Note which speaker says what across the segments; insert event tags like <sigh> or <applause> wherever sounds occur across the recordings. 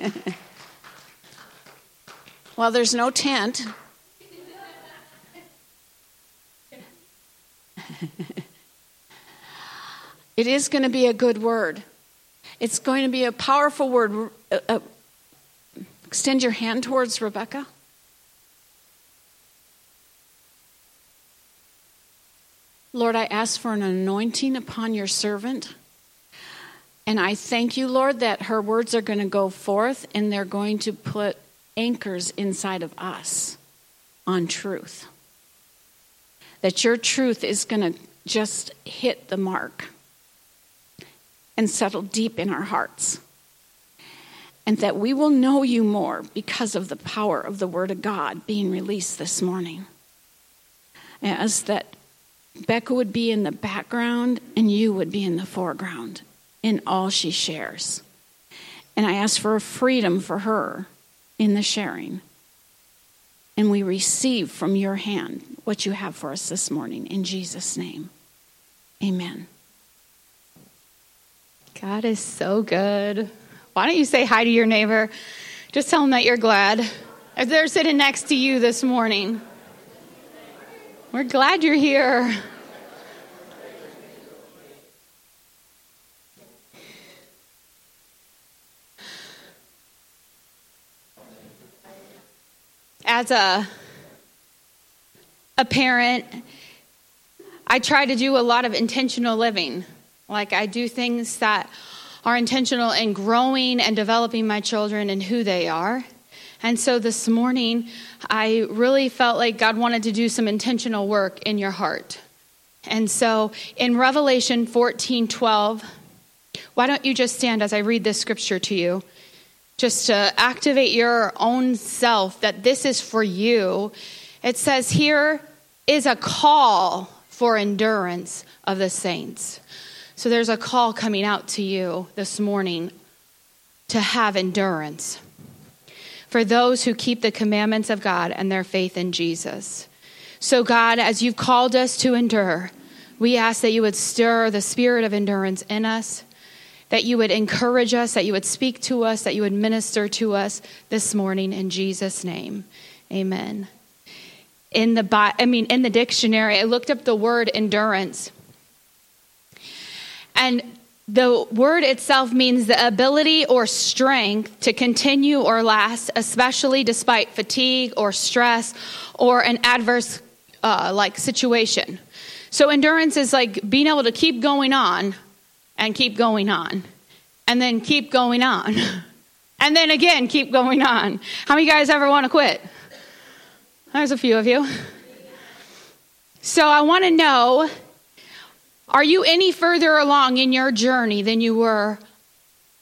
Speaker 1: <laughs> well, there's no tent. it is going to be a good word. It's going to be a powerful word. Uh, uh, extend your hand towards Rebecca. Lord, I ask for an anointing upon your servant. And I thank you, Lord, that her words are going to go forth and they're going to put anchors inside of us on truth. That your truth is going to just hit the mark and settle deep in our hearts. And that we will know you more because of the power of the Word of God being released this morning. As that Becca would be in the background and you would be in the foreground in all she shares. And I ask for a freedom for her in the sharing. And we receive from your hand what you have for us this morning. In Jesus' name, amen.
Speaker 2: God is so good. Why don't you say hi to your neighbor? Just tell them that you're glad. If they're sitting next to you this morning. We're glad you're here. As a a parent, I try to do a lot of intentional living. Like I do things that are intentional in growing and developing my children and who they are. And so this morning, I really felt like God wanted to do some intentional work in your heart. And so in Revelation 14 12, why don't you just stand as I read this scripture to you? Just to activate your own self that this is for you. It says, Here is a call for endurance of the saints. So there's a call coming out to you this morning to have endurance for those who keep the commandments of God and their faith in Jesus. So, God, as you've called us to endure, we ask that you would stir the spirit of endurance in us, that you would encourage us, that you would speak to us, that you would minister to us this morning in Jesus' name. Amen. In the I mean in the dictionary, I looked up the word endurance. And the word itself means the ability or strength to continue or last, especially despite fatigue or stress or an adverse uh, like situation. So endurance is like being able to keep going on and keep going on and then keep going on <laughs> and then again keep going on. How many guys ever want to quit? There's a few of you. So I want to know are you any further along in your journey than you were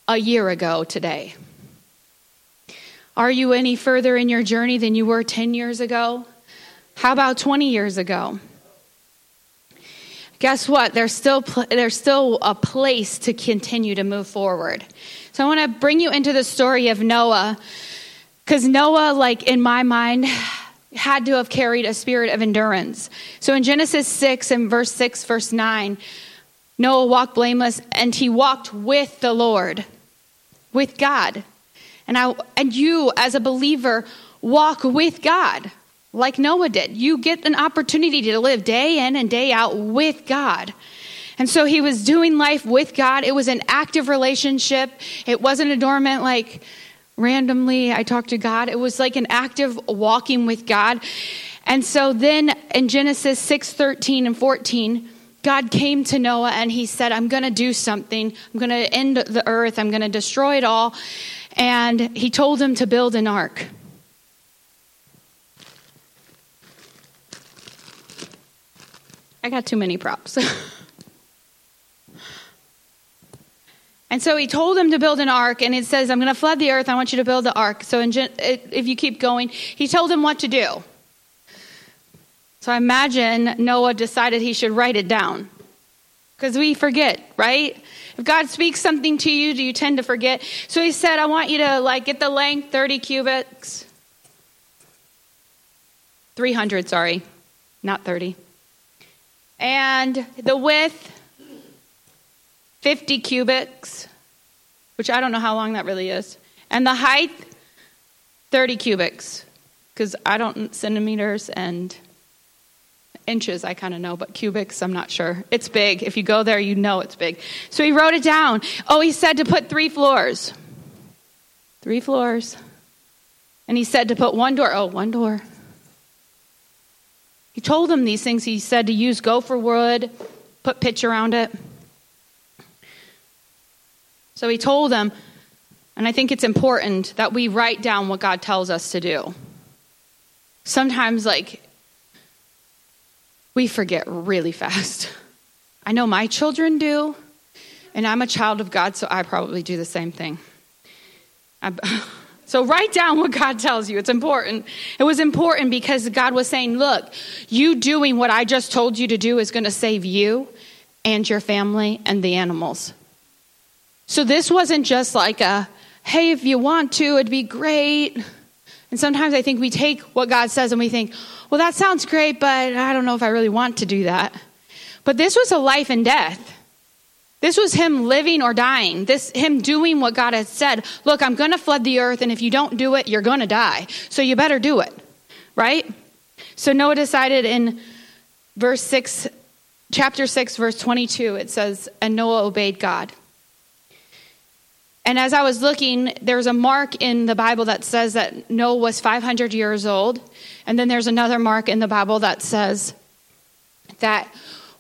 Speaker 2: a year ago today? Are you any further in your journey than you were 10 years ago? How about 20 years ago? Guess what? There's still, there's still a place to continue to move forward. So I want to bring you into the story of Noah, because Noah, like in my mind, had to have carried a spirit of endurance. So in Genesis 6 and verse 6, verse 9, Noah walked blameless and he walked with the Lord, with God. And, I, and you, as a believer, walk with God like Noah did. You get an opportunity to live day in and day out with God. And so he was doing life with God. It was an active relationship. It wasn't a dormant, like, randomly I talked to God. It was like an active walking with God. And so then in Genesis 6 13 and 14, God came to Noah and he said, I'm going to do something. I'm going to end the earth. I'm going to destroy it all. And he told him to build an ark. I got too many props. <laughs> And so he told him to build an ark, and it says, I'm going to flood the earth. I want you to build the ark. So if you keep going, he told him what to do. So I imagine Noah decided he should write it down. Because we forget, right? If God speaks something to you, do you tend to forget? So he said, I want you to like get the length 30 cubits. 300, sorry, not 30. And the width 50 cubits, which I don't know how long that really is, And the height, 30 cubics. Because I don't, centimeters and inches, I kind of know, but cubics, I'm not sure. It's big. If you go there, you know it's big. So he wrote it down. Oh, he said to put three floors. Three floors. And he said to put one door. Oh, one door. He told him these things. He said to use gopher wood, put pitch around it. So he told them, and I think it's important that we write down what God tells us to do. Sometimes, like, we forget really fast. <laughs> I know my children do, and I'm a child of God, so I probably do the same thing. I, <laughs> so write down what God tells you. It's important. It was important because God was saying, look, you doing what I just told you to do is going to save you and your family and the animals. So this wasn't just like a, hey, if you want to, it'd be great. And sometimes I think we take what God says and we think, well, that sounds great, but I don't know if I really want to do that. But this was a life and death. This was him living or dying. This him doing what God had said. Look, I'm going to flood the earth and if you don't do it, you're going to die. So you better do it. Right? So Noah decided in verse 6 chapter 6 verse 22 it says and Noah obeyed God. And as I was looking, there's a mark in the Bible that says that Noah was 500 years old. And then there's another mark in the Bible that says that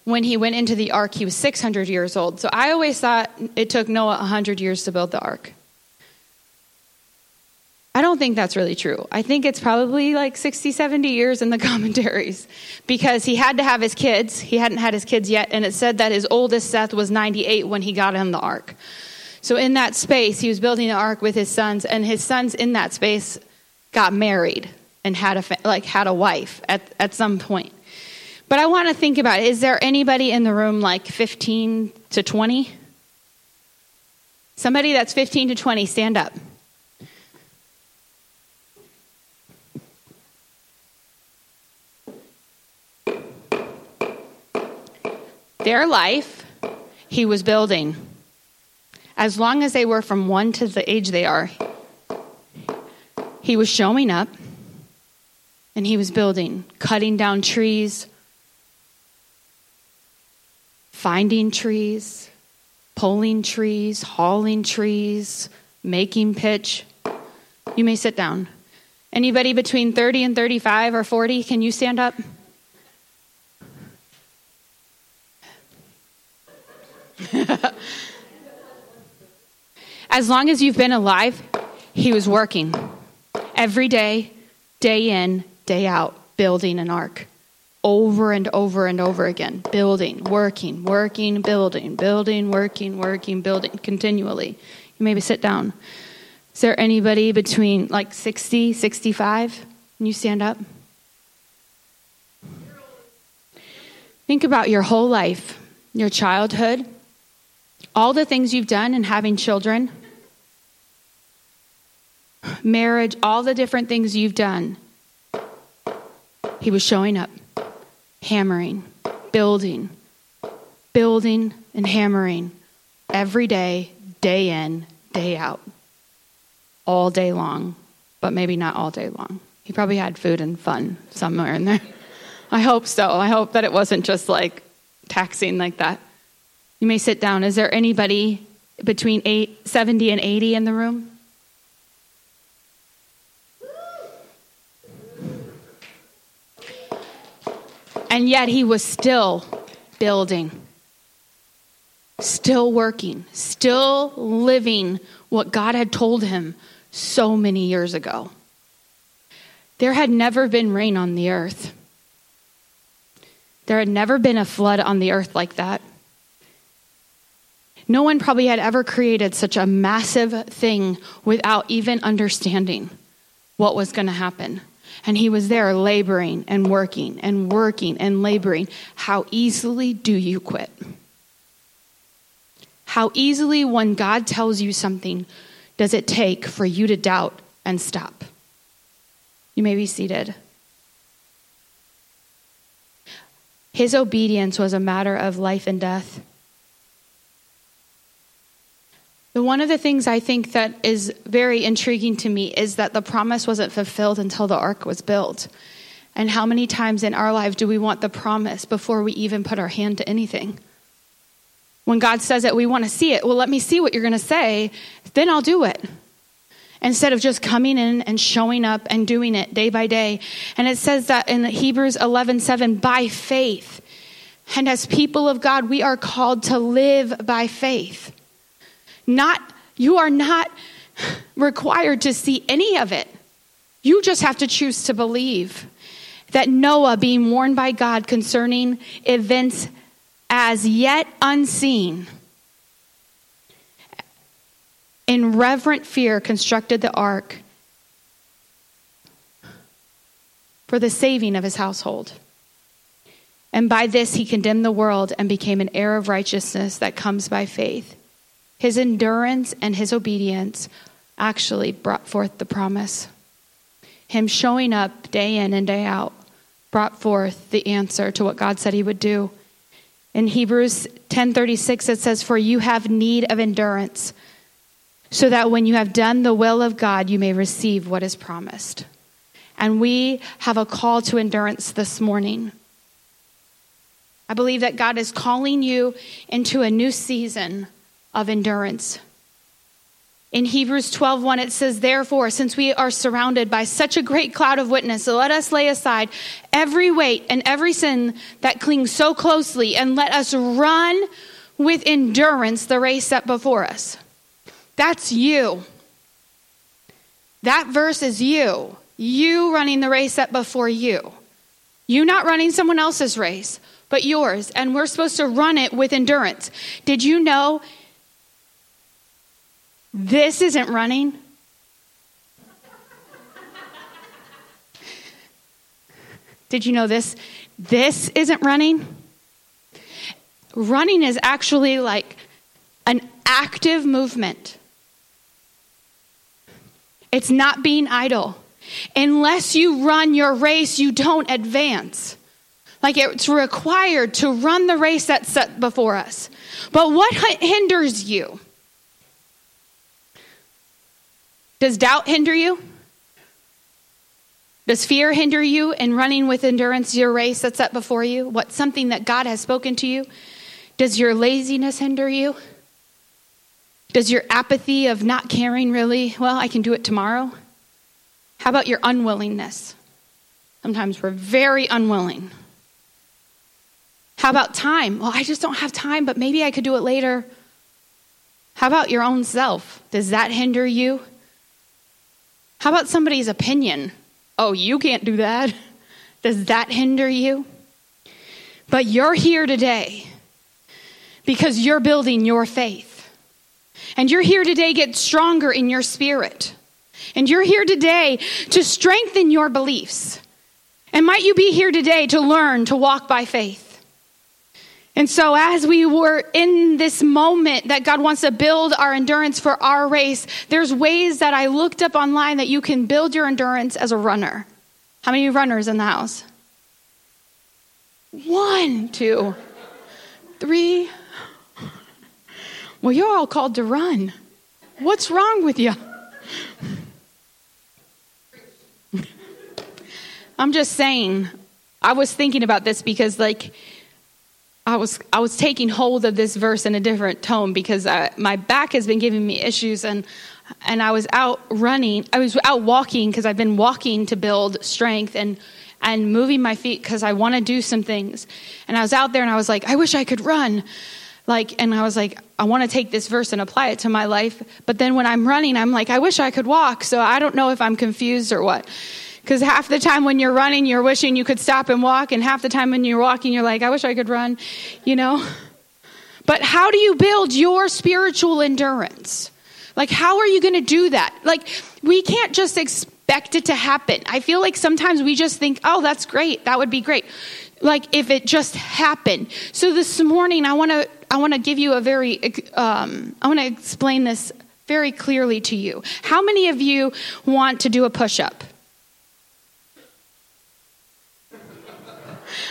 Speaker 2: when he went into the ark, he was 600 years old. So I always thought it took Noah 100 years to build the ark. I don't think that's really true. I think it's probably like 60, 70 years in the <laughs> commentaries because he had to have his kids. He hadn't had his kids yet. And it said that his oldest Seth was 98 when he got in the ark. So in that space, he was building the ark with his sons, and his sons in that space got married and had a like had a wife at at some point. But I want to think about it. Is there anybody in the room like 15 to 20? Somebody that's 15 to 20, stand up. Their life, he was building as long as they were from one to the age they are, he was showing up and he was building, cutting down trees, finding trees, pulling trees, hauling trees, making pitch. You may sit down. Anybody between 30 and 35 or 40, can you stand up? <laughs> As long as you've been alive, he was working every day, day in, day out, building an ark over and over and over again. Building, working, working, building, building, working, working, building continually. You maybe sit down. Is there anybody between like 60, 65? Can you stand up? Think about your whole life, your childhood, all the things you've done and having children, marriage, all the different things you've done. He was showing up, hammering, building, building, and hammering every day, day in, day out, all day long, but maybe not all day long. He probably had food and fun somewhere in there. <laughs> I hope so. I hope that it wasn't just like taxing like that. You may sit down. Is there anybody between eight, 70 and 80 in the room? And yet he was still building, still working, still living what God had told him so many years ago. There had never been rain on the earth. There had never been a flood on the earth like that. No one probably had ever created such a massive thing without even understanding what was going to happen. And he was there laboring and working and working and laboring. How easily do you quit? How easily, when God tells you something, does it take for you to doubt and stop? You may be seated. His obedience was a matter of life and death. The one of the things I think that is very intriguing to me is that the promise wasn't fulfilled until the ark was built. And how many times in our life do we want the promise before we even put our hand to anything? When God says it, we want to see it. Well, let me see what you're going to say, then I'll do it. Instead of just coming in and showing up and doing it day by day. And it says that in Hebrews 11 7, by faith. And as people of God, we are called to live by faith. Not, you are not required to see any of it. You just have to choose to believe that Noah, being warned by God concerning events as yet unseen, in reverent fear constructed the ark for the saving of his household. And by this he condemned the world and became an heir of righteousness that comes by faith. His endurance and his obedience actually brought forth the promise. Him showing up day in and day out brought forth the answer to what God said he would do. In Hebrews 10:36 it says for you have need of endurance so that when you have done the will of God you may receive what is promised. And we have a call to endurance this morning. I believe that God is calling you into a new season of endurance. In Hebrews 12:1 it says therefore since we are surrounded by such a great cloud of witnesses let us lay aside every weight and every sin that clings so closely and let us run with endurance the race set before us. That's you. That verse is you. You running the race set before you. You not running someone else's race, but yours. And we're supposed to run it with endurance. Did you know this isn't running. Did you know this? This isn't running. Running is actually like an active movement. It's not being idle. Unless you run your race, you don't advance. Like it's required to run the race that's set before us. But what hinders you? Does doubt hinder you? Does fear hinder you in running with endurance your race that's set before you? What's something that God has spoken to you? Does your laziness hinder you? Does your apathy of not caring really, well, I can do it tomorrow? How about your unwillingness? Sometimes we're very unwilling. How about time? Well, I just don't have time, but maybe I could do it later. How about your own self? Does that hinder you? How about somebody's opinion? Oh, you can't do that. <laughs> Does that hinder you? But you're here today because you're building your faith. And you're here today to get stronger in your spirit. And you're here today to strengthen your beliefs. And might you be here today to learn to walk by faith? And so, as we were in this moment that God wants to build our endurance for our race, there's ways that I looked up online that you can build your endurance as a runner. How many runners in the house? One, two, three. Well, you're all called to run. What's wrong with you? <laughs> I'm just saying, I was thinking about this because, like, I was I was taking hold of this verse in a different tone because I, my back has been giving me issues and and I was out running. I was out walking because I've been walking to build strength and and moving my feet because I want to do some things. And I was out there and I was like, I wish I could run. Like and I was like, I want to take this verse and apply it to my life. But then when I'm running, I'm like, I wish I could walk. So I don't know if I'm confused or what. Because half the time when you're running, you're wishing you could stop and walk, and half the time when you're walking, you're like, I wish I could run, you know? But how do you build your spiritual endurance? Like, how are you going to do that? Like, we can't just expect it to happen. I feel like sometimes we just think, oh, that's great. That would be great. Like, if it just happened. So this morning, I want to. I want to give you a very, um, I want to explain this very clearly to you. How many of you want to do a push up?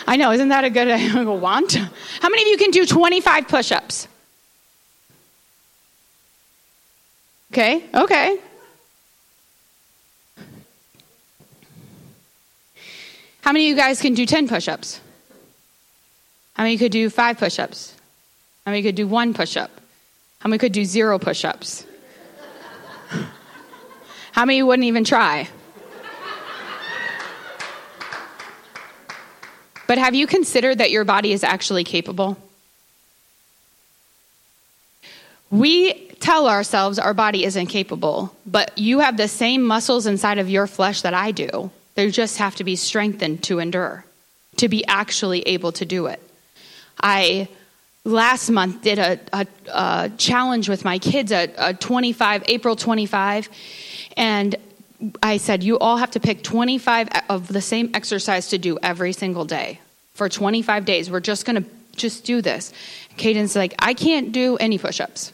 Speaker 2: I know, isn't that a good <laughs> want? How many of you can do 25 push ups? Okay, okay. How many of you guys can do 10 push ups? How many could do five push ups? How many could do one push up? How many could do zero push ups? <laughs> How many wouldn't even try? But have you considered that your body is actually capable? We tell ourselves our body isn't capable, but you have the same muscles inside of your flesh that I do. They just have to be strengthened to endure, to be actually able to do it. I last month did a, a, a challenge with my kids, a, a 25, April 25, and I said, you all have to pick 25 of the same exercise to do every single day for 25 days. We're just going to just do this. Caden's like, I can't do any push ups.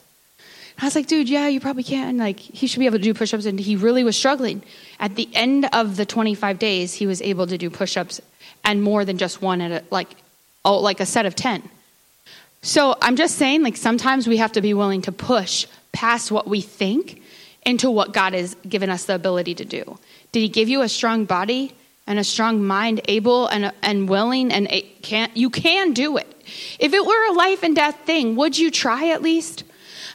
Speaker 2: I was like, dude, yeah, you probably can. Like, he should be able to do push ups. And he really was struggling. At the end of the 25 days, he was able to do push ups and more than just one at a, like, oh, like a set of 10. So I'm just saying, like, sometimes we have to be willing to push past what we think into what God has given us the ability to do. Did He give you a strong body and a strong mind, able and, and willing, and can, you can do it? If it were a life and death thing, would you try at least?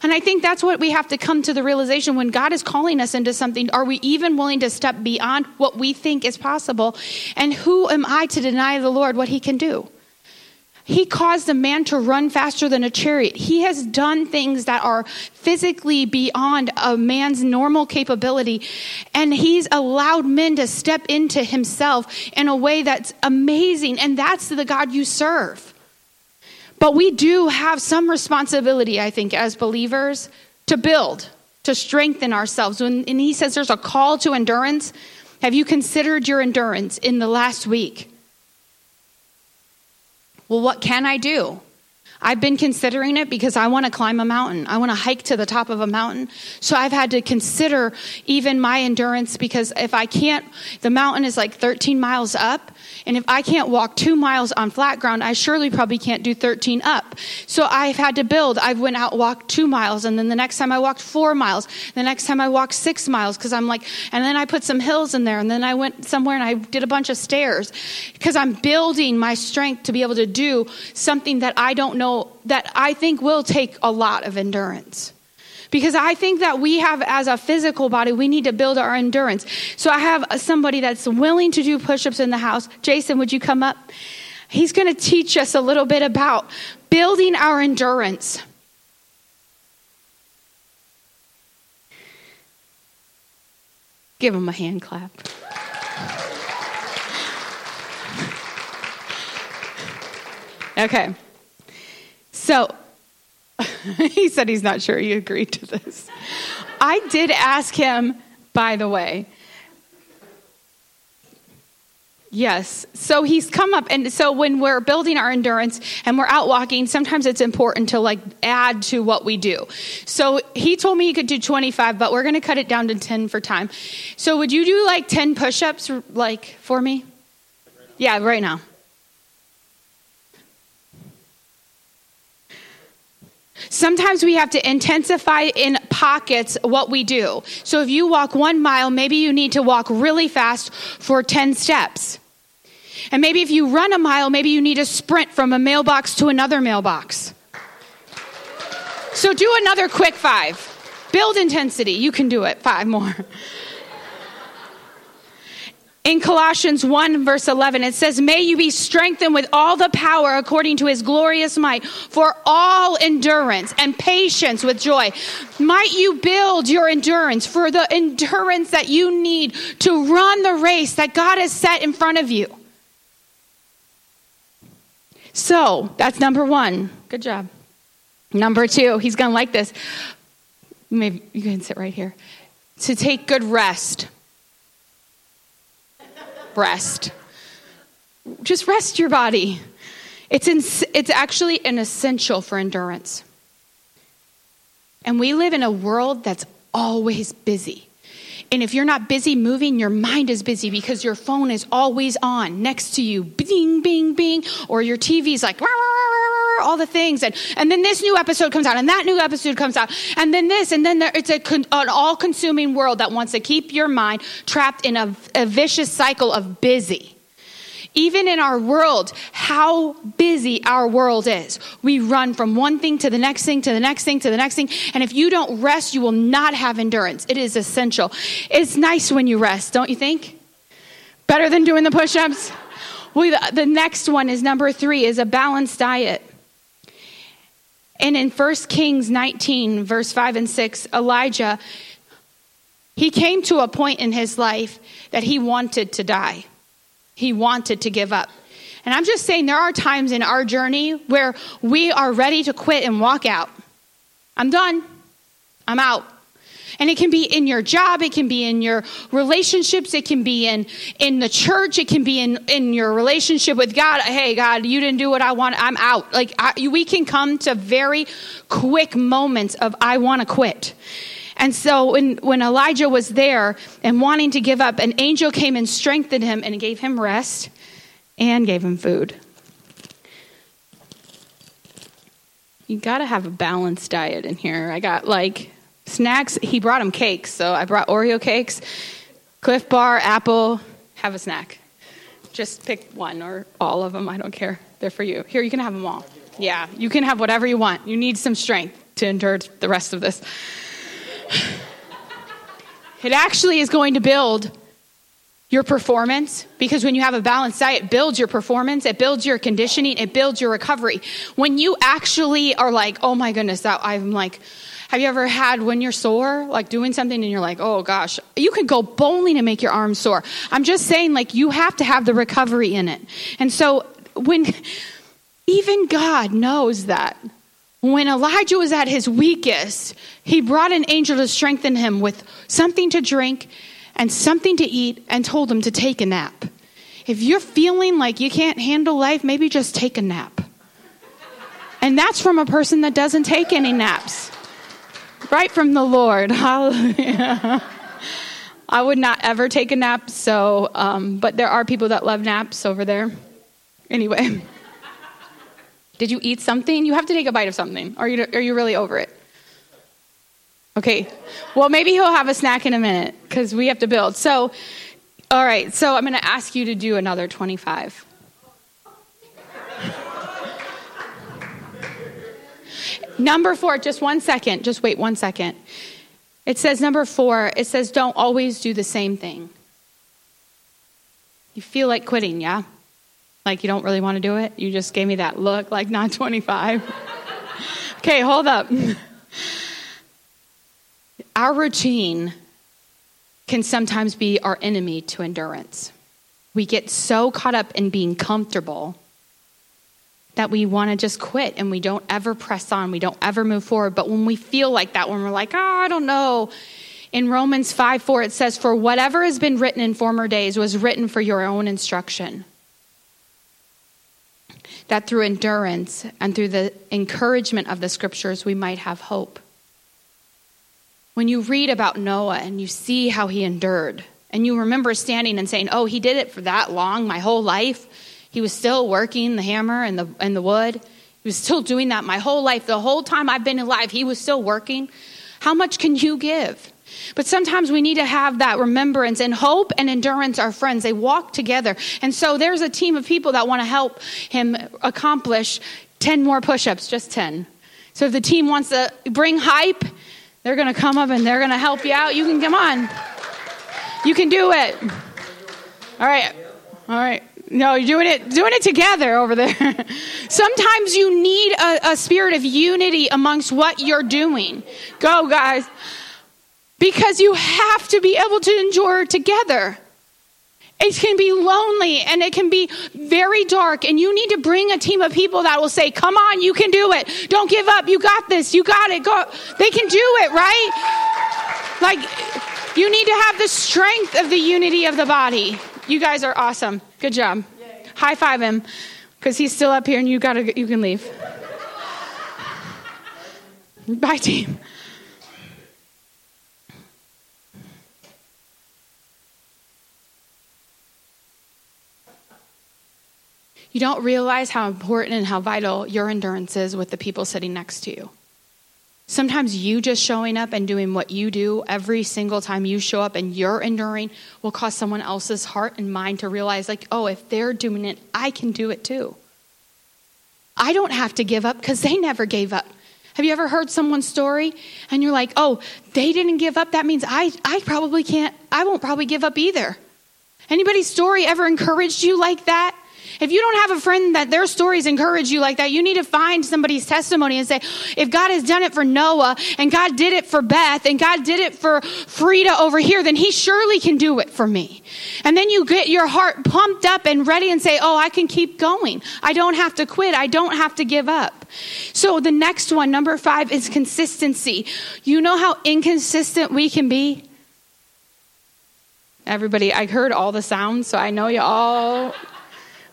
Speaker 2: And I think that's what we have to come to the realization when God is calling us into something. Are we even willing to step beyond what we think is possible? And who am I to deny the Lord what he can do? He caused a man to run faster than a chariot. He has done things that are physically beyond a man's normal capability. And he's allowed men to step into himself in a way that's amazing. And that's the God you serve. But we do have some responsibility, I think, as believers to build, to strengthen ourselves. When, and he says there's a call to endurance. Have you considered your endurance in the last week? Well, what can I do? I've been considering it because I want to climb a mountain. I want to hike to the top of a mountain. So I've had to consider even my endurance because if I can't, the mountain is like 13 miles up. And if I can't walk two miles on flat ground, I surely probably can't do 13 up. So I've had to build. I've went out, walked two miles, and then the next time I walked four miles. The next time I walked six miles because I'm like, and then I put some hills in there, and then I went somewhere and I did a bunch of stairs because I'm building my strength to be able to do something that I don't know that I think will take a lot of endurance. Because I think that we have, as a physical body, we need to build our endurance. So I have somebody that's willing to do push ups in the house. Jason, would you come up? He's going to teach us a little bit about building our endurance. Give him a hand clap. <laughs> Okay. So, <laughs> he said he's not sure he agreed to this. I did ask him, by the way. Yes. So he's come up and so when we're building our endurance and we're out walking, sometimes it's important to like add to what we do. So he told me he could do 25, but we're going to cut it down to 10 for time. So would you do like 10 push-ups like for me? Yeah, right now. Sometimes we have to intensify in pockets what we do. So if you walk one mile, maybe you need to walk really fast for 10 steps. And maybe if you run a mile, maybe you need to sprint from a mailbox to another mailbox. So do another quick five. Build intensity. You can do it. Five more. In Colossians 1, verse 11, it says, May you be strengthened with all the power according to his glorious might for all endurance and patience with joy. Might you build your endurance for the endurance that you need to run the race that God has set in front of you. So that's number one. Good job. Number two, he's going to like this. Maybe you can sit right here. To take good rest rest. Just rest your body. It's, in, it's actually an essential for endurance. And we live in a world that's always busy. And if you're not busy moving, your mind is busy because your phone is always on next to you, bing, bing, bing, or your TV's like, rah, rah, rah, all the things? And, and then this new episode comes out, and that new episode comes out, and then this, and then there, it's a, an all consuming world that wants to keep your mind trapped in a, a vicious cycle of busy. Even in our world, how busy our world is. We run from one thing to the next thing, to the next thing, to the next thing. And if you don't rest, you will not have endurance. It is essential. It's nice when you rest, don't you think? Better than doing the push ups? The next one is number three is a balanced diet. And in 1 Kings 19, verse 5 and 6, Elijah, he came to a point in his life that he wanted to die. He wanted to give up. And I'm just saying, there are times in our journey where we are ready to quit and walk out. I'm done. I'm out. And it can be in your job, it can be in your relationships, it can be in, in the church, it can be in, in your relationship with God. Hey, God, you didn't do what I want, I'm out. Like, I, we can come to very quick moments of, I want to quit. And so when, when Elijah was there and wanting to give up, an angel came and strengthened him and gave him rest and gave him food. You got to have a balanced diet in here. I got like snacks. He brought him cakes, so I brought Oreo cakes, Clif Bar, apple. Have a snack. Just pick one or all of them. I don't care. They're for you. Here, you can have them all. Yeah, you can have whatever you want. You need some strength to endure the rest of this. <laughs> It actually is going to build your performance because when you have a balanced diet it builds your performance it builds your conditioning it builds your recovery. When you actually are like oh my goodness that i'm like have you ever had when you're sore like doing something and you're like oh gosh you can go bowling and make your arms sore. I'm just saying like you have to have the recovery in it. And so when even god knows that when Elijah was at his weakest, he brought an angel to strengthen him with something to drink and something to eat and told him to take a nap. If you're feeling like you can't handle life, maybe just take a nap. And that's from a person that doesn't take any naps. Right from the Lord. <laughs> Hallelujah. I would not ever take a nap, so, um, but there are people that love naps over there. Anyway. Did you eat something? You have to take a bite of something. Are you, are you really over it? Okay. Well, maybe he'll have a snack in a minute because we have to build. So, all right. So I'm going to ask you to do another 25. number four, just one second. Just wait one second. It says, number four, it says, don't always do the same thing. You feel like quitting, yeah? Like you don't really want to do it? You just gave me that look like not 25. <laughs> okay, hold up. <laughs> Our routine can sometimes be our enemy to endurance. We get so caught up in being comfortable that we want to just quit and we don't ever press on, we don't ever move forward. But when we feel like that, when we're like, oh, I don't know, in Romans 5 4, it says, For whatever has been written in former days was written for your own instruction that through endurance and through the encouragement of the scriptures, we might have hope. When you read about Noah and you see how he endured, and you remember standing and saying, Oh, he did it for that long, my whole life. He was still working the hammer and the, and the wood. He was still doing that my whole life. The whole time I've been alive, he was still working. How much can you give? But sometimes we need to have that remembrance and hope and endurance are friends. They walk together. And so there's a team of people that want to help him accomplish 10 more push ups, just 10. So if the team wants to bring hype, they're going to come up and they're going to help you out. You can come on. You can do it. All right. All right. No, you're doing it doing it together over there. <laughs> Sometimes you need a, a spirit of unity amongst what you're doing. Go, guys because you have to be able to endure together. It can be lonely and it can be very dark, and you need to bring a team of people that will say, Come on, you can do it. Don't give up. You got this. You got it. Go. They can do it, right? Like, you need to have the strength of the unity of the body. You guys are awesome. Good job. High five him because he's still up here and you, gotta, you can leave. Bye, team. You don't realize how important and how vital your endurance is with the people sitting next to you. Sometimes you just showing up and doing what you do every single time you show up and you're enduring will cause someone else's heart and mind to realize, like, oh, if they're doing it, I can do it too. I don't have to give up because they never gave up. Have you ever heard someone's story and you're like, oh, they didn't give up? That means I, I probably can't, I won't probably give up either. Anybody's story ever encouraged you like that? If you don't have a friend that their stories encourage you like that, you need to find somebody's testimony and say, if God has done it for Noah and God did it for Beth and God did it for Frida over here, then he surely can do it for me. And then you get your heart pumped up and ready and say, oh, I can keep going. I don't have to quit. I don't have to give up. So the next one, number five, is consistency. You know how inconsistent we can be? Everybody, I heard all the sounds, so I know you all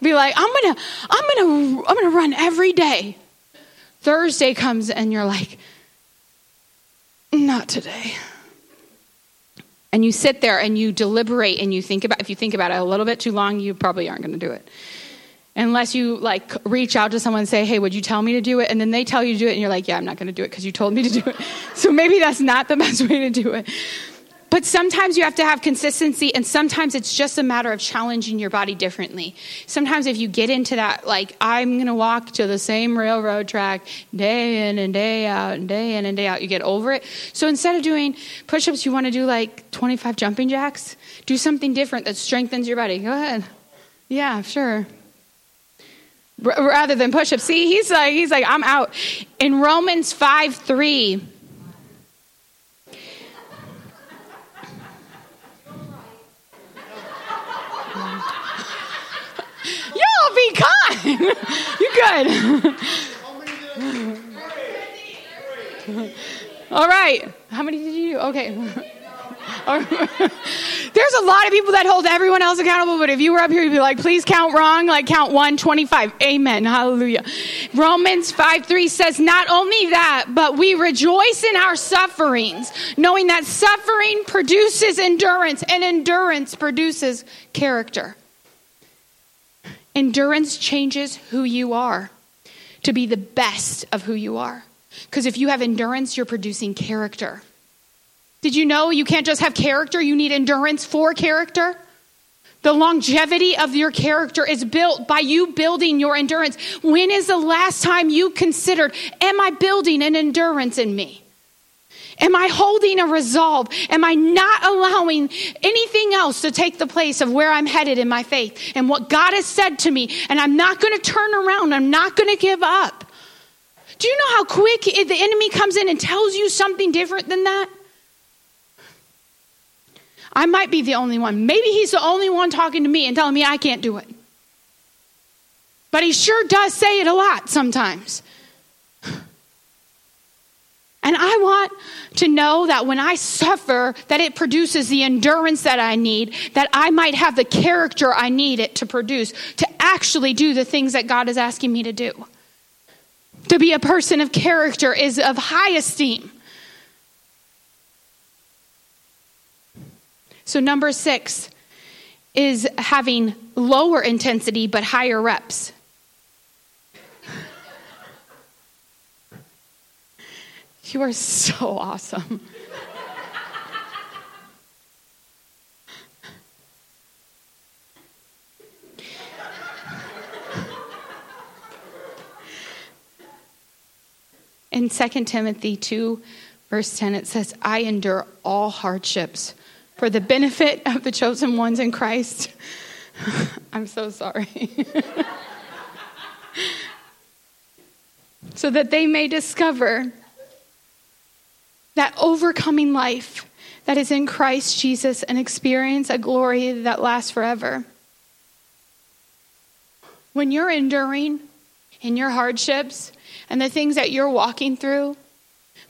Speaker 2: be like, I'm gonna, I'm gonna, I'm gonna run every day. Thursday comes and you're like, not today. And you sit there and you deliberate and you think about if you think about it a little bit too long, you probably aren't to do it. Unless you like reach out to someone and say, "Hey, would you tell me to do it?" and then they tell you to do it and you're like, "Yeah, I'm not to do it because you told me to do it." <laughs> So maybe that's not the best way to do it. But sometimes you have to have consistency, and sometimes it's just a matter of challenging your body differently. Sometimes, if you get into that, like, I'm going to walk to the same railroad track day in and day out, and day in and day out, you get over it. So instead of doing push ups, you want to do like 25 jumping jacks? Do something different that strengthens your body. Go ahead. Yeah, sure rather than push ups. See, he's like, he's like, I'm out. In Romans 5 3, be kind. <laughs> you good. <laughs> All right. How many did you do? Okay. <laughs> There's a lot of people that hold everyone else accountable, but if you were up here, you'd be like, please count wrong, like count 125. Amen. Hallelujah. Romans 5 3 says, Not only that, but we rejoice in our sufferings, knowing that suffering produces endurance, and endurance produces character. Endurance changes who you are to be the best of who you are. Because if you have endurance, you're producing character. Did you know you can't just have character, you need endurance for character? The longevity of your character is built by you building your endurance. When is the last time you considered, Am I building an endurance in me? Am I holding a resolve? Am I not allowing anything else to take the place of where I'm headed in my faith and what God has said to me? And I'm not going to turn around. I'm not going to give up. Do you know how quick the enemy comes in and tells you something different than that? I might be the only one. Maybe he's the only one talking to me and telling me I can't do it. But he sure does say it a lot sometimes. And I want to know that when I suffer, that it produces the endurance that I need, that I might have the character I need it to produce, to actually do the things that God is asking me to do. To be a person of character is of high esteem. So, number six is having lower intensity but higher reps. You are so awesome. In 2 Timothy 2, verse 10, it says, I endure all hardships for the benefit of the chosen ones in Christ. <laughs> I'm so sorry. <laughs> so that they may discover that overcoming life that is in Christ Jesus and experience a glory that lasts forever. When you're enduring in your hardships and the things that you're walking through,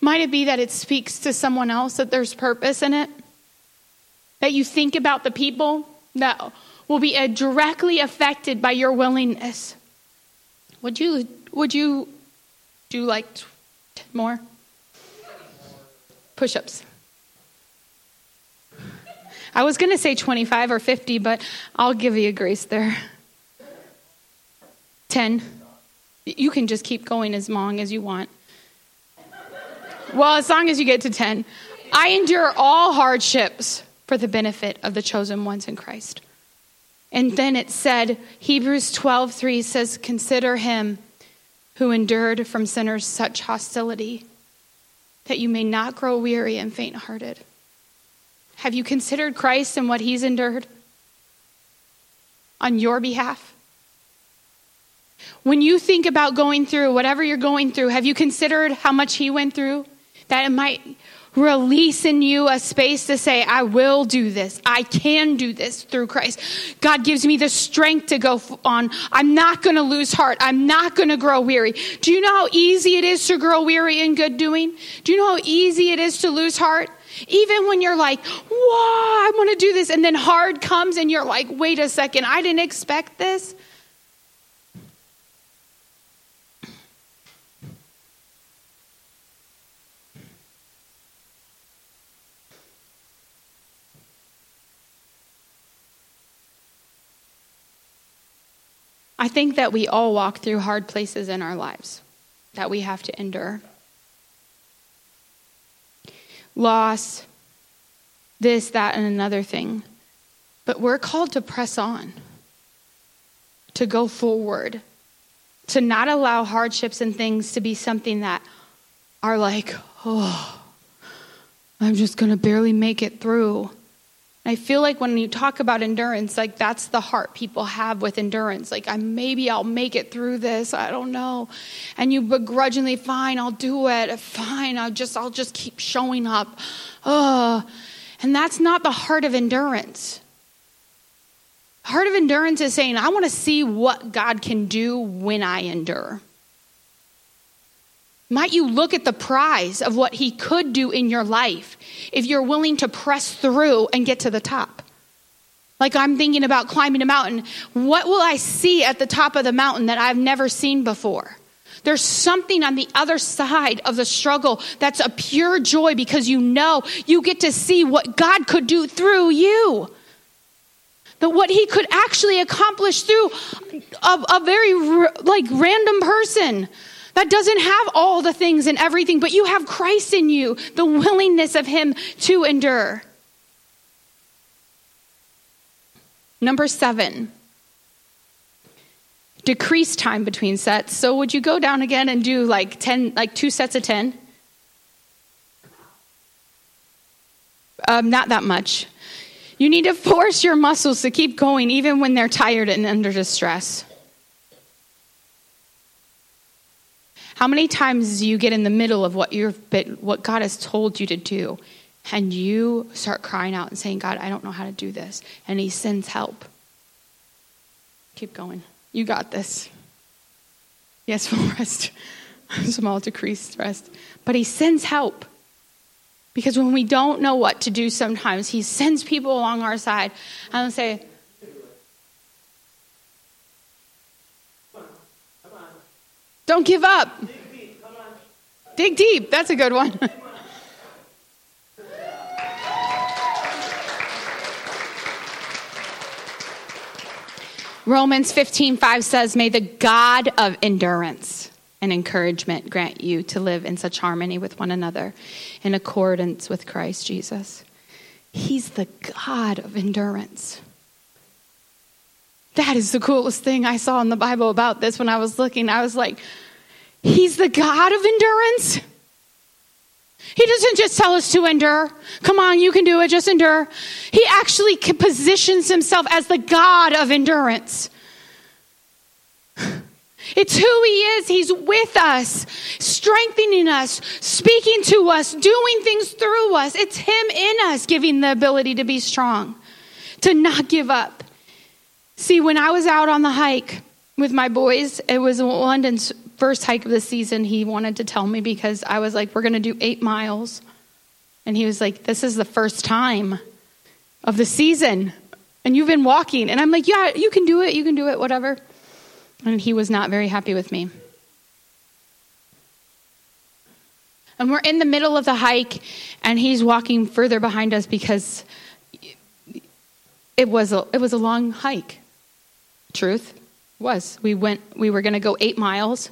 Speaker 2: might it be that it speaks to someone else that there's purpose in it? That you think about the people that will be directly affected by your willingness. Would you would you do like 10 more? Push ups. I was going to say 25 or 50, but I'll give you a grace there. 10. You can just keep going as long as you want. Well, as long as you get to 10. I endure all hardships for the benefit of the chosen ones in Christ. And then it said, Hebrews 12 3 says, Consider him who endured from sinners such hostility, that you may not grow weary and faint hearted. Have you considered Christ and what he's endured on your behalf? When you think about going through whatever you're going through, have you considered how much he went through? That it might release in you a space to say, I will do this. I can do this through Christ. God gives me the strength to go on. I'm not going to lose heart. I'm not going to grow weary. Do you know how easy it is to grow weary in good doing? Do you know how easy it is to lose heart? Even when you're like, whoa, I want to do this. And then hard comes and you're like, wait a second, I didn't expect this. I think that we all walk through hard places in our lives that we have to endure. Loss, this, that, and another thing. But we're called to press on, to go forward, to not allow hardships and things to be something that are like, oh, I'm just going to barely make it through. I feel like when you talk about endurance, like that's the heart people have with endurance. Like, I maybe I'll make it through this. I don't know. And you begrudgingly, fine, I'll do it. Fine, I'll just I'll just keep showing up. Oh, and that's not the heart of endurance. Heart of endurance is saying, I want to see what God can do when I endure. Might you look at the prize of what he could do in your life if you're willing to press through and get to the top? Like I'm thinking about climbing a mountain. What will I see at the top of the mountain that I've never seen before? There's something on the other side of the struggle that's a pure joy because you know you get to see what God could do through you. That what he could actually accomplish through a, a very like random person that doesn't have all the things and everything, but you have Christ in you, the willingness of Him to endure. Number seven, decrease time between sets. So would you go down again and do like 10, like two sets of 10? Um, not that much. You need to force your muscles to keep going even when they're tired and under distress. How many times do you get in the middle of what you've been, what God has told you to do, and you start crying out and saying, God, I don't know how to do this. And He sends help. Keep going. You got this. Yes, full <laughs> rest. Small decreased rest. But He sends help. Because when we don't know what to do sometimes, He sends people along our side and say, Don't give up. Dig deep. Dig deep. That's a good one. Romans 15:5 says, "May the God of endurance and encouragement grant you to live in such harmony with one another in accordance with Christ Jesus." He's the God of endurance. That is the coolest thing I saw in the Bible about this when I was looking. I was like, He's the God of endurance. He doesn't just tell us to endure. Come on, you can do it, just endure. He actually positions himself as the God of endurance. It's who He is. He's with us, strengthening us, speaking to us, doing things through us. It's Him in us, giving the ability to be strong, to not give up. See, when I was out on the hike with my boys, it was London's first hike of the season. He wanted to tell me because I was like, we're going to do eight miles. And he was like, this is the first time of the season. And you've been walking. And I'm like, yeah, you can do it. You can do it, whatever. And he was not very happy with me. And we're in the middle of the hike, and he's walking further behind us because it was a, it was a long hike. Truth. was. We went we were going to go 8 miles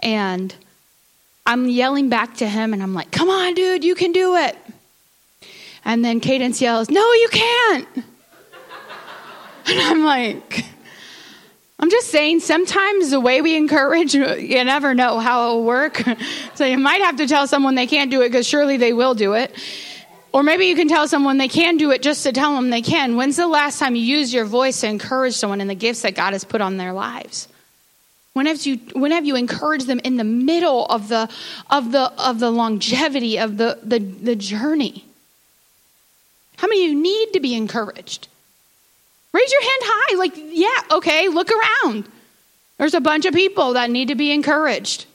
Speaker 2: and I'm yelling back to him and I'm like, "Come on, dude, you can do it." And then Cadence yells, "No, you can't." <laughs> and I'm like, I'm just saying, sometimes the way we encourage, you never know how it will work. <laughs> so you might have to tell someone they can't do it because surely they will do it. Or maybe you can tell someone they can do it just to tell them they can. When's the last time you used your voice to encourage someone in the gifts that God has put on their lives? When have you, when have you encouraged them in the middle of the, of the, of the longevity of the, the, the journey? How many of you need to be encouraged? Raise your hand high. Like, yeah, okay, look around. There's a bunch of people that need to be encouraged.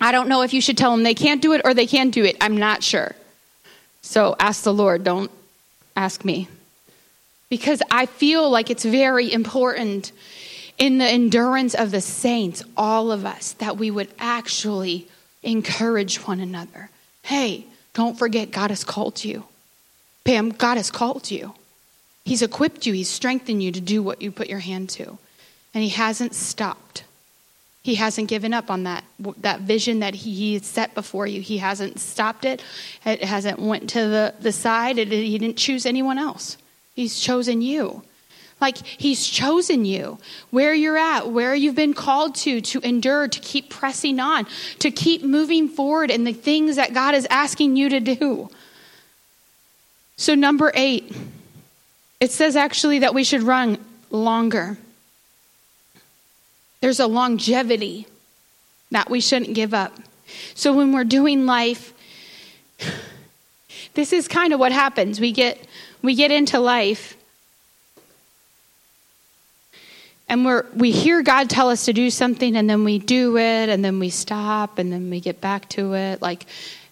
Speaker 2: I don't know if you should tell them they can't do it or they can do it. I'm not sure. So ask the Lord, don't ask me. Because I feel like it's very important in the endurance of the saints, all of us, that we would actually encourage one another. Hey, don't forget God has called you. Pam, God has called you. He's equipped you, He's strengthened you to do what you put your hand to. And He hasn't stopped. He hasn't given up on that, that vision that he, set before you. He hasn't stopped it. It hasn't went to the, the side. It, he didn't choose anyone else. He's chosen you. Like he's chosen you where you're at, where you've been called to, to endure, to keep pressing on, to keep moving forward in the things that God is asking you to do. So, number eight, it says actually that we should run longer. There's a longevity that we shouldn't give up. So when we're doing life, <sighs> this is kind of what happens. We get we get into life and we're we hear God tell us to do something and then we do it and then we stop and then we get back to it like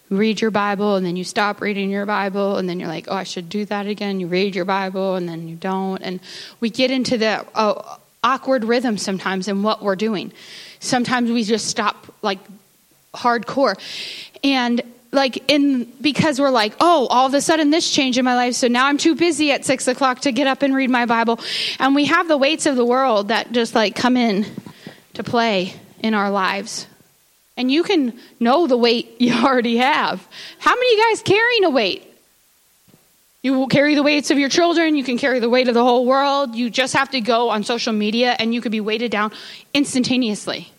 Speaker 2: read your Bible and then you stop reading your Bible and then you're like, oh, I should do that again. You read your Bible and then you don't. And we get into the uh, awkward rhythm sometimes in what we're doing. Sometimes we just stop like hardcore. And like in because we're like oh all of a sudden this changed in my life so now i'm too busy at six o'clock to get up and read my bible and we have the weights of the world that just like come in to play in our lives and you can know the weight <laughs> you already have. How many of you guys carrying a weight? You will carry the weights of your children, you can carry the weight of the whole world. You just have to go on social media and you could be weighted down instantaneously.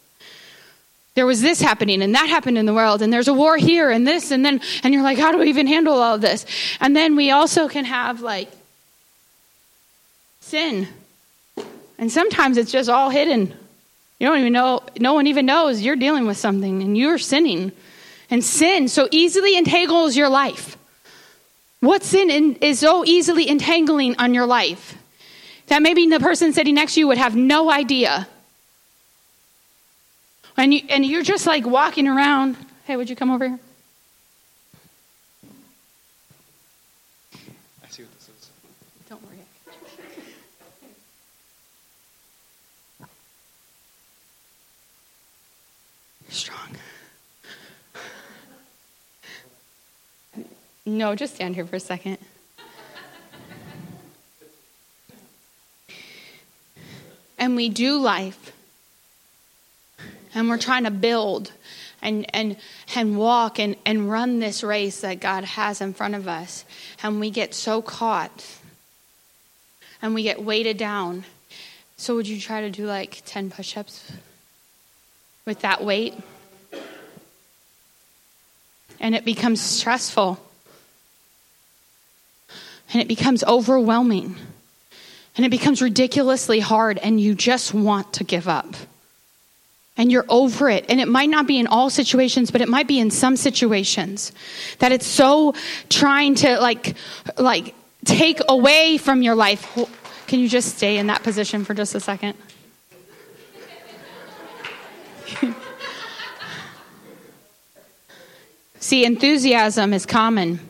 Speaker 2: There was this happening and that happened in the world, and there's a war here and this, and then, and you're like, how do we even handle all of this? And then we also can have like sin. And sometimes it's just all hidden you don't even know, no one even knows you're dealing with something and you're sinning. And sin so easily entangles your life. What sin in, is so easily entangling on your life that maybe the person sitting next to you would have no idea. And, you, and you're just like walking around. Hey, would you come over here? I see what this is. Don't worry. <laughs> Strong. No, just stand here for a second. and we do life. And we're trying to build and, and, and walk and, and run this race that God has in front of us. And we get so caught and we get weighted down. So, would you try to do like 10 push ups? with that weight. And it becomes stressful. And it becomes overwhelming. And it becomes ridiculously hard, and you just want to give up. And you're over it. And it might not be in all situations, but it might be in some situations that it's so trying to like, like take away from your life. Can you just stay in that position for just a second? <laughs> See, enthusiasm is common,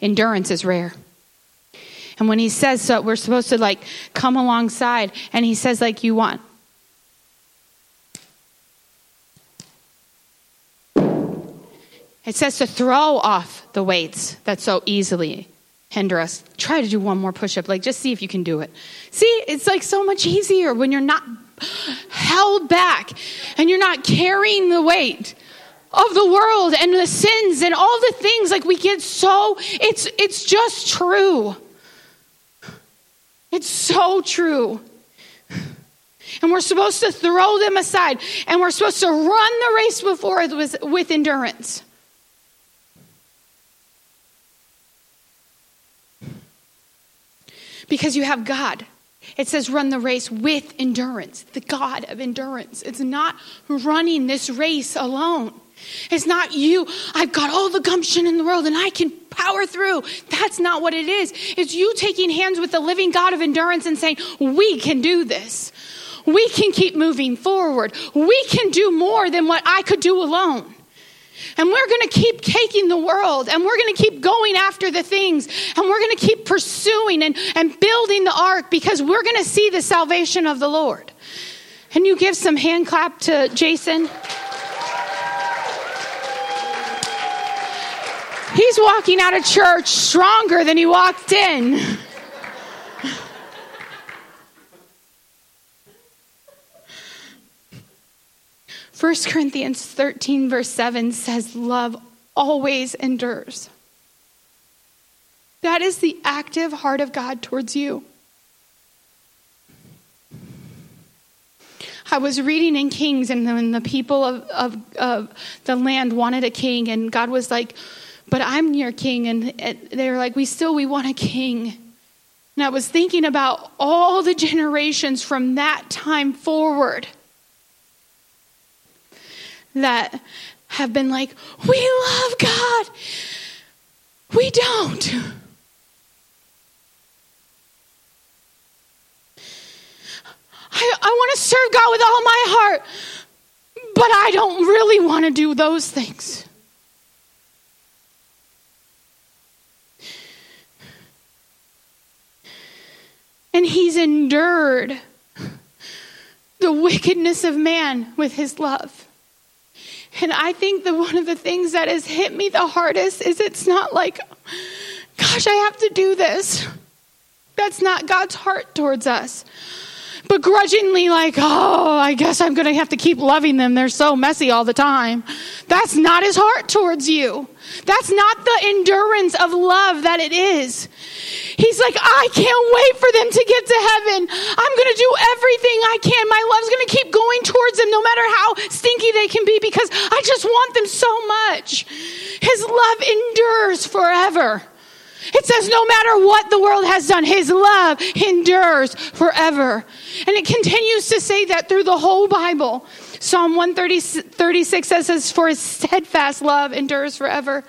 Speaker 2: endurance is rare. And when he says so, we're supposed to like come alongside, and he says, like, you want. It says to throw off the weights that so easily hinder us. Try to do one more push up. Like, just see if you can do it. See, it's like so much easier when you're not held back and you're not carrying the weight of the world and the sins and all the things like we get so it's it's just true it's so true. And we're supposed to throw them aside. And we're supposed to run the race before with endurance. Because you have god. It says run the race with endurance. The god of endurance. It's not running this race alone it's not you, I've got all the gumption in the world and I can power through. That's not what it is. It's you taking hands with the living God of endurance and saying, We can do this. We can keep moving forward. We can do more than what I could do alone. And we're going to keep taking the world and we're going to keep going after the things and we're going to keep pursuing and, and building the ark because we're going to see the salvation of the Lord. Can you give some hand clap to Jason? He's walking out of church stronger than he walked in. First Corinthians 13, verse 7 says, Love always endures. That is the active heart of God towards you. I was reading in Kings, and when the people of, of, of the land wanted a king, and God was like, but I'm your king. And they were like, we still, we want a king. And I was thinking about all the generations from that time forward that have been like, we love God. We don't. I, I want to serve God with all my heart, but I don't really want to do those things. And he's endured the wickedness of man with his love. And I think that one of the things that has hit me the hardest is it's not like, gosh, I have to do this. That's not God's heart towards us begrudgingly like, oh, I guess I'm going to have to keep loving them. They're so messy all the time. That's not his heart towards you. That's not the endurance of love that it is. He's like, I can't wait for them to get to heaven. I'm going to do everything I can. My love's going to keep going towards them no matter how stinky they can be because I just want them so much. His love endures forever. It says, no matter what the world has done, his love endures forever. And it continues to say that through the whole Bible. Psalm 136 says, for his steadfast love endures forever.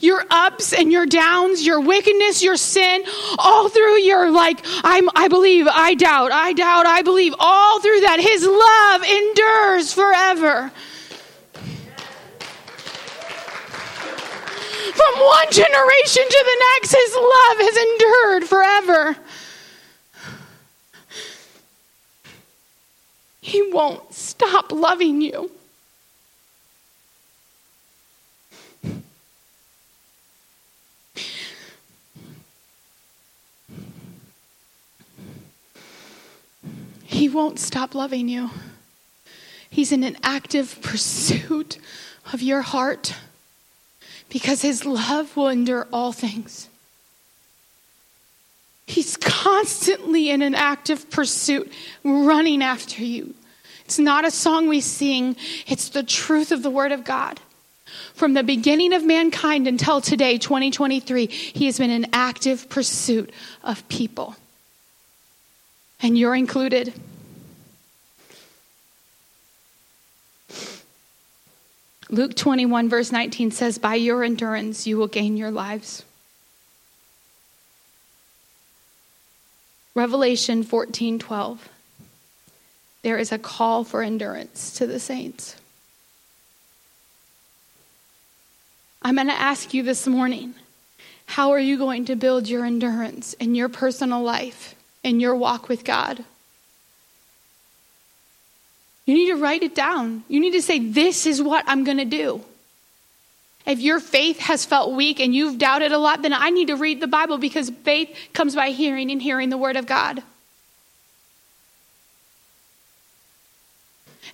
Speaker 2: Your ups and your downs, your wickedness, your sin, all through your like, I'm, I believe, I doubt, I doubt, I believe, all through that, his love endures forever. From one generation to the next, his love has endured forever. He won't stop loving you. He won't stop loving you. He's in an active pursuit of your heart because his love will endure all things. He's constantly in an active pursuit, running after you. It's not a song we sing, it's the truth of the Word of God. From the beginning of mankind until today, 2023, he has been in active pursuit of people. And you're included. Luke 21, verse 19 says, By your endurance you will gain your lives. Revelation 14, 12. There is a call for endurance to the saints. I'm going to ask you this morning how are you going to build your endurance in your personal life, in your walk with God? You need to write it down. You need to say, This is what I'm going to do. If your faith has felt weak and you've doubted a lot, then I need to read the Bible because faith comes by hearing and hearing the Word of God.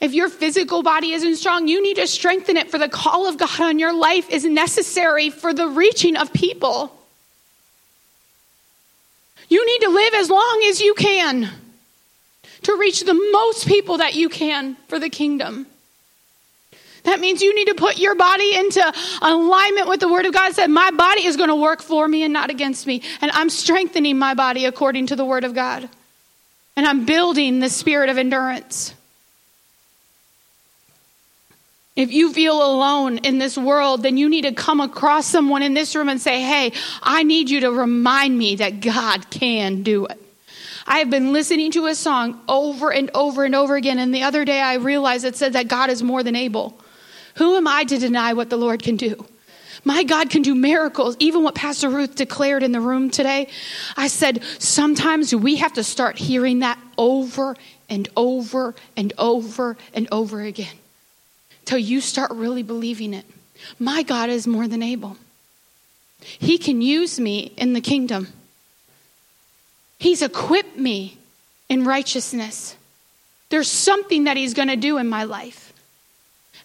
Speaker 2: If your physical body isn't strong, you need to strengthen it, for the call of God on your life is necessary for the reaching of people. You need to live as long as you can to reach the most people that you can for the kingdom. That means you need to put your body into alignment with the Word of God. Said, My body is going to work for me and not against me. And I'm strengthening my body according to the Word of God. And I'm building the spirit of endurance. If you feel alone in this world, then you need to come across someone in this room and say, Hey, I need you to remind me that God can do it. I have been listening to a song over and over and over again, and the other day I realized it said that God is more than able. Who am I to deny what the Lord can do? My God can do miracles. Even what Pastor Ruth declared in the room today, I said, sometimes we have to start hearing that over and over and over and over again till you start really believing it. My God is more than able. He can use me in the kingdom. He's equipped me in righteousness. There's something that He's going to do in my life.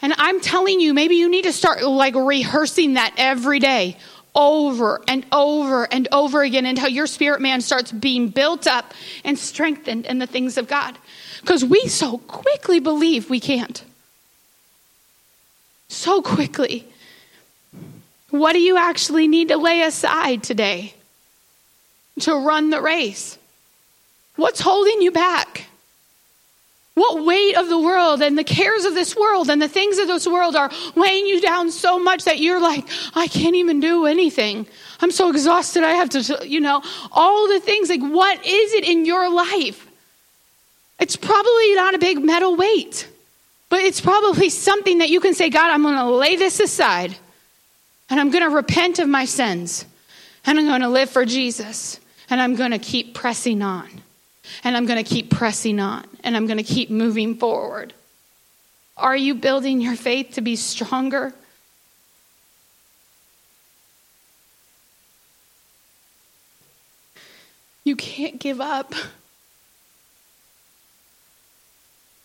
Speaker 2: And I'm telling you, maybe you need to start like rehearsing that every day, over and over and over again until your spirit man starts being built up and strengthened in the things of God. Because we so quickly believe we can't so quickly. What do you actually need to lay aside today to run the race? What's holding you back? What weight of the world and the cares of this world and the things of this world are weighing you down so much that you're like, I can't even do anything. I'm so exhausted. I have to, you know, all the things. Like, what is it in your life? It's probably not a big metal weight. But it's probably something that you can say, God, I'm going to lay this aside and I'm going to repent of my sins and I'm going to live for Jesus and I'm going to keep pressing on and I'm going to keep pressing on and I'm going to keep moving forward. Are you building your faith to be stronger? You can't give up.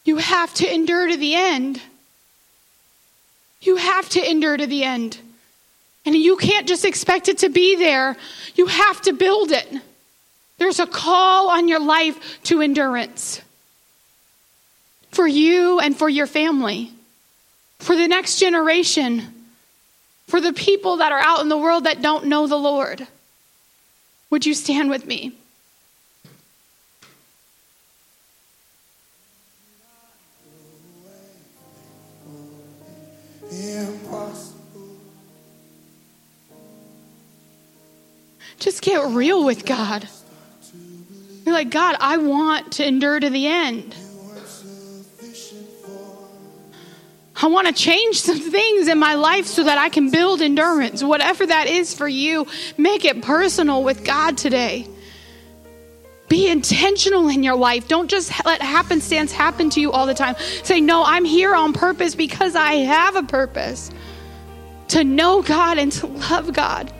Speaker 2: You have to endure to the end. You have to endure to the end. And you can't just expect it to be there. You have to build it. There's a call on your life to endurance for you and for your family, for the next generation, for the people that are out in the world that don't know the Lord. Would you stand with me? Just get real with God. You're like, God, I want to endure to the end. I want to change some things in my life so that I can build endurance. Whatever that is for you, make it personal with God today. Be intentional in your life. Don't just let happenstance happen to you all the time. Say, No, I'm here on purpose because I have a purpose to know God and to love God.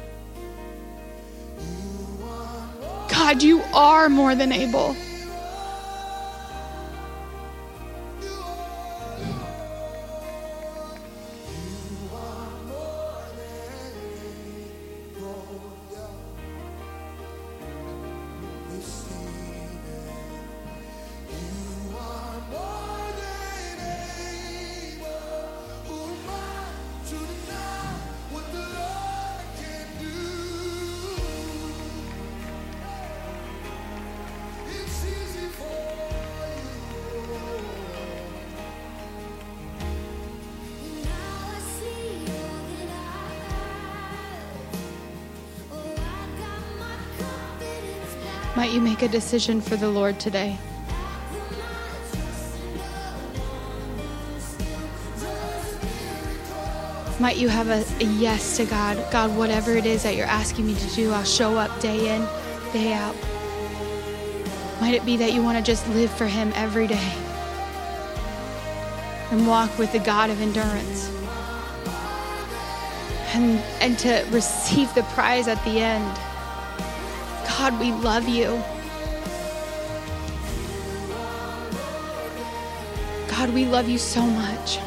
Speaker 2: God, you are more than able. Might you make a decision for the Lord today? Might you have a, a, yes to God? God, whatever it is that you're asking me to do, I'll show up day in, day out. Might it be that you want to just live for Him every day and walk with the God of endurance? and, and to receive the prize at the end. God, we love you. God, we love you so much.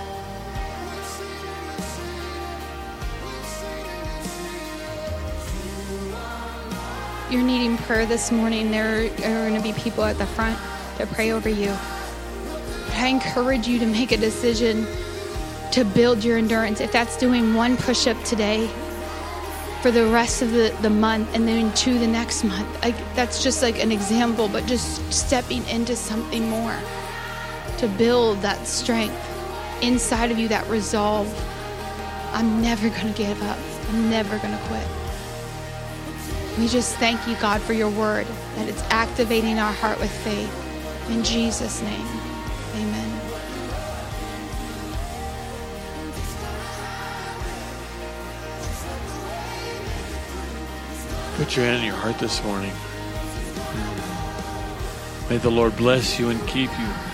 Speaker 2: You're needing prayer this morning. There are going to be people at the front to pray over you. But I encourage you to make a decision to build your endurance. If that's doing one push up today for the rest of the, the month and then two the next month, like, that's just like an example, but just stepping into something more to build that strength inside of you, that resolve. I'm never to give up, I'm never to quit. We just thank you, God, for your word, that it's activating our heart with faith. In Jesus' name,
Speaker 3: Put your hand on your heart this morning. May the Lord bless you and keep you.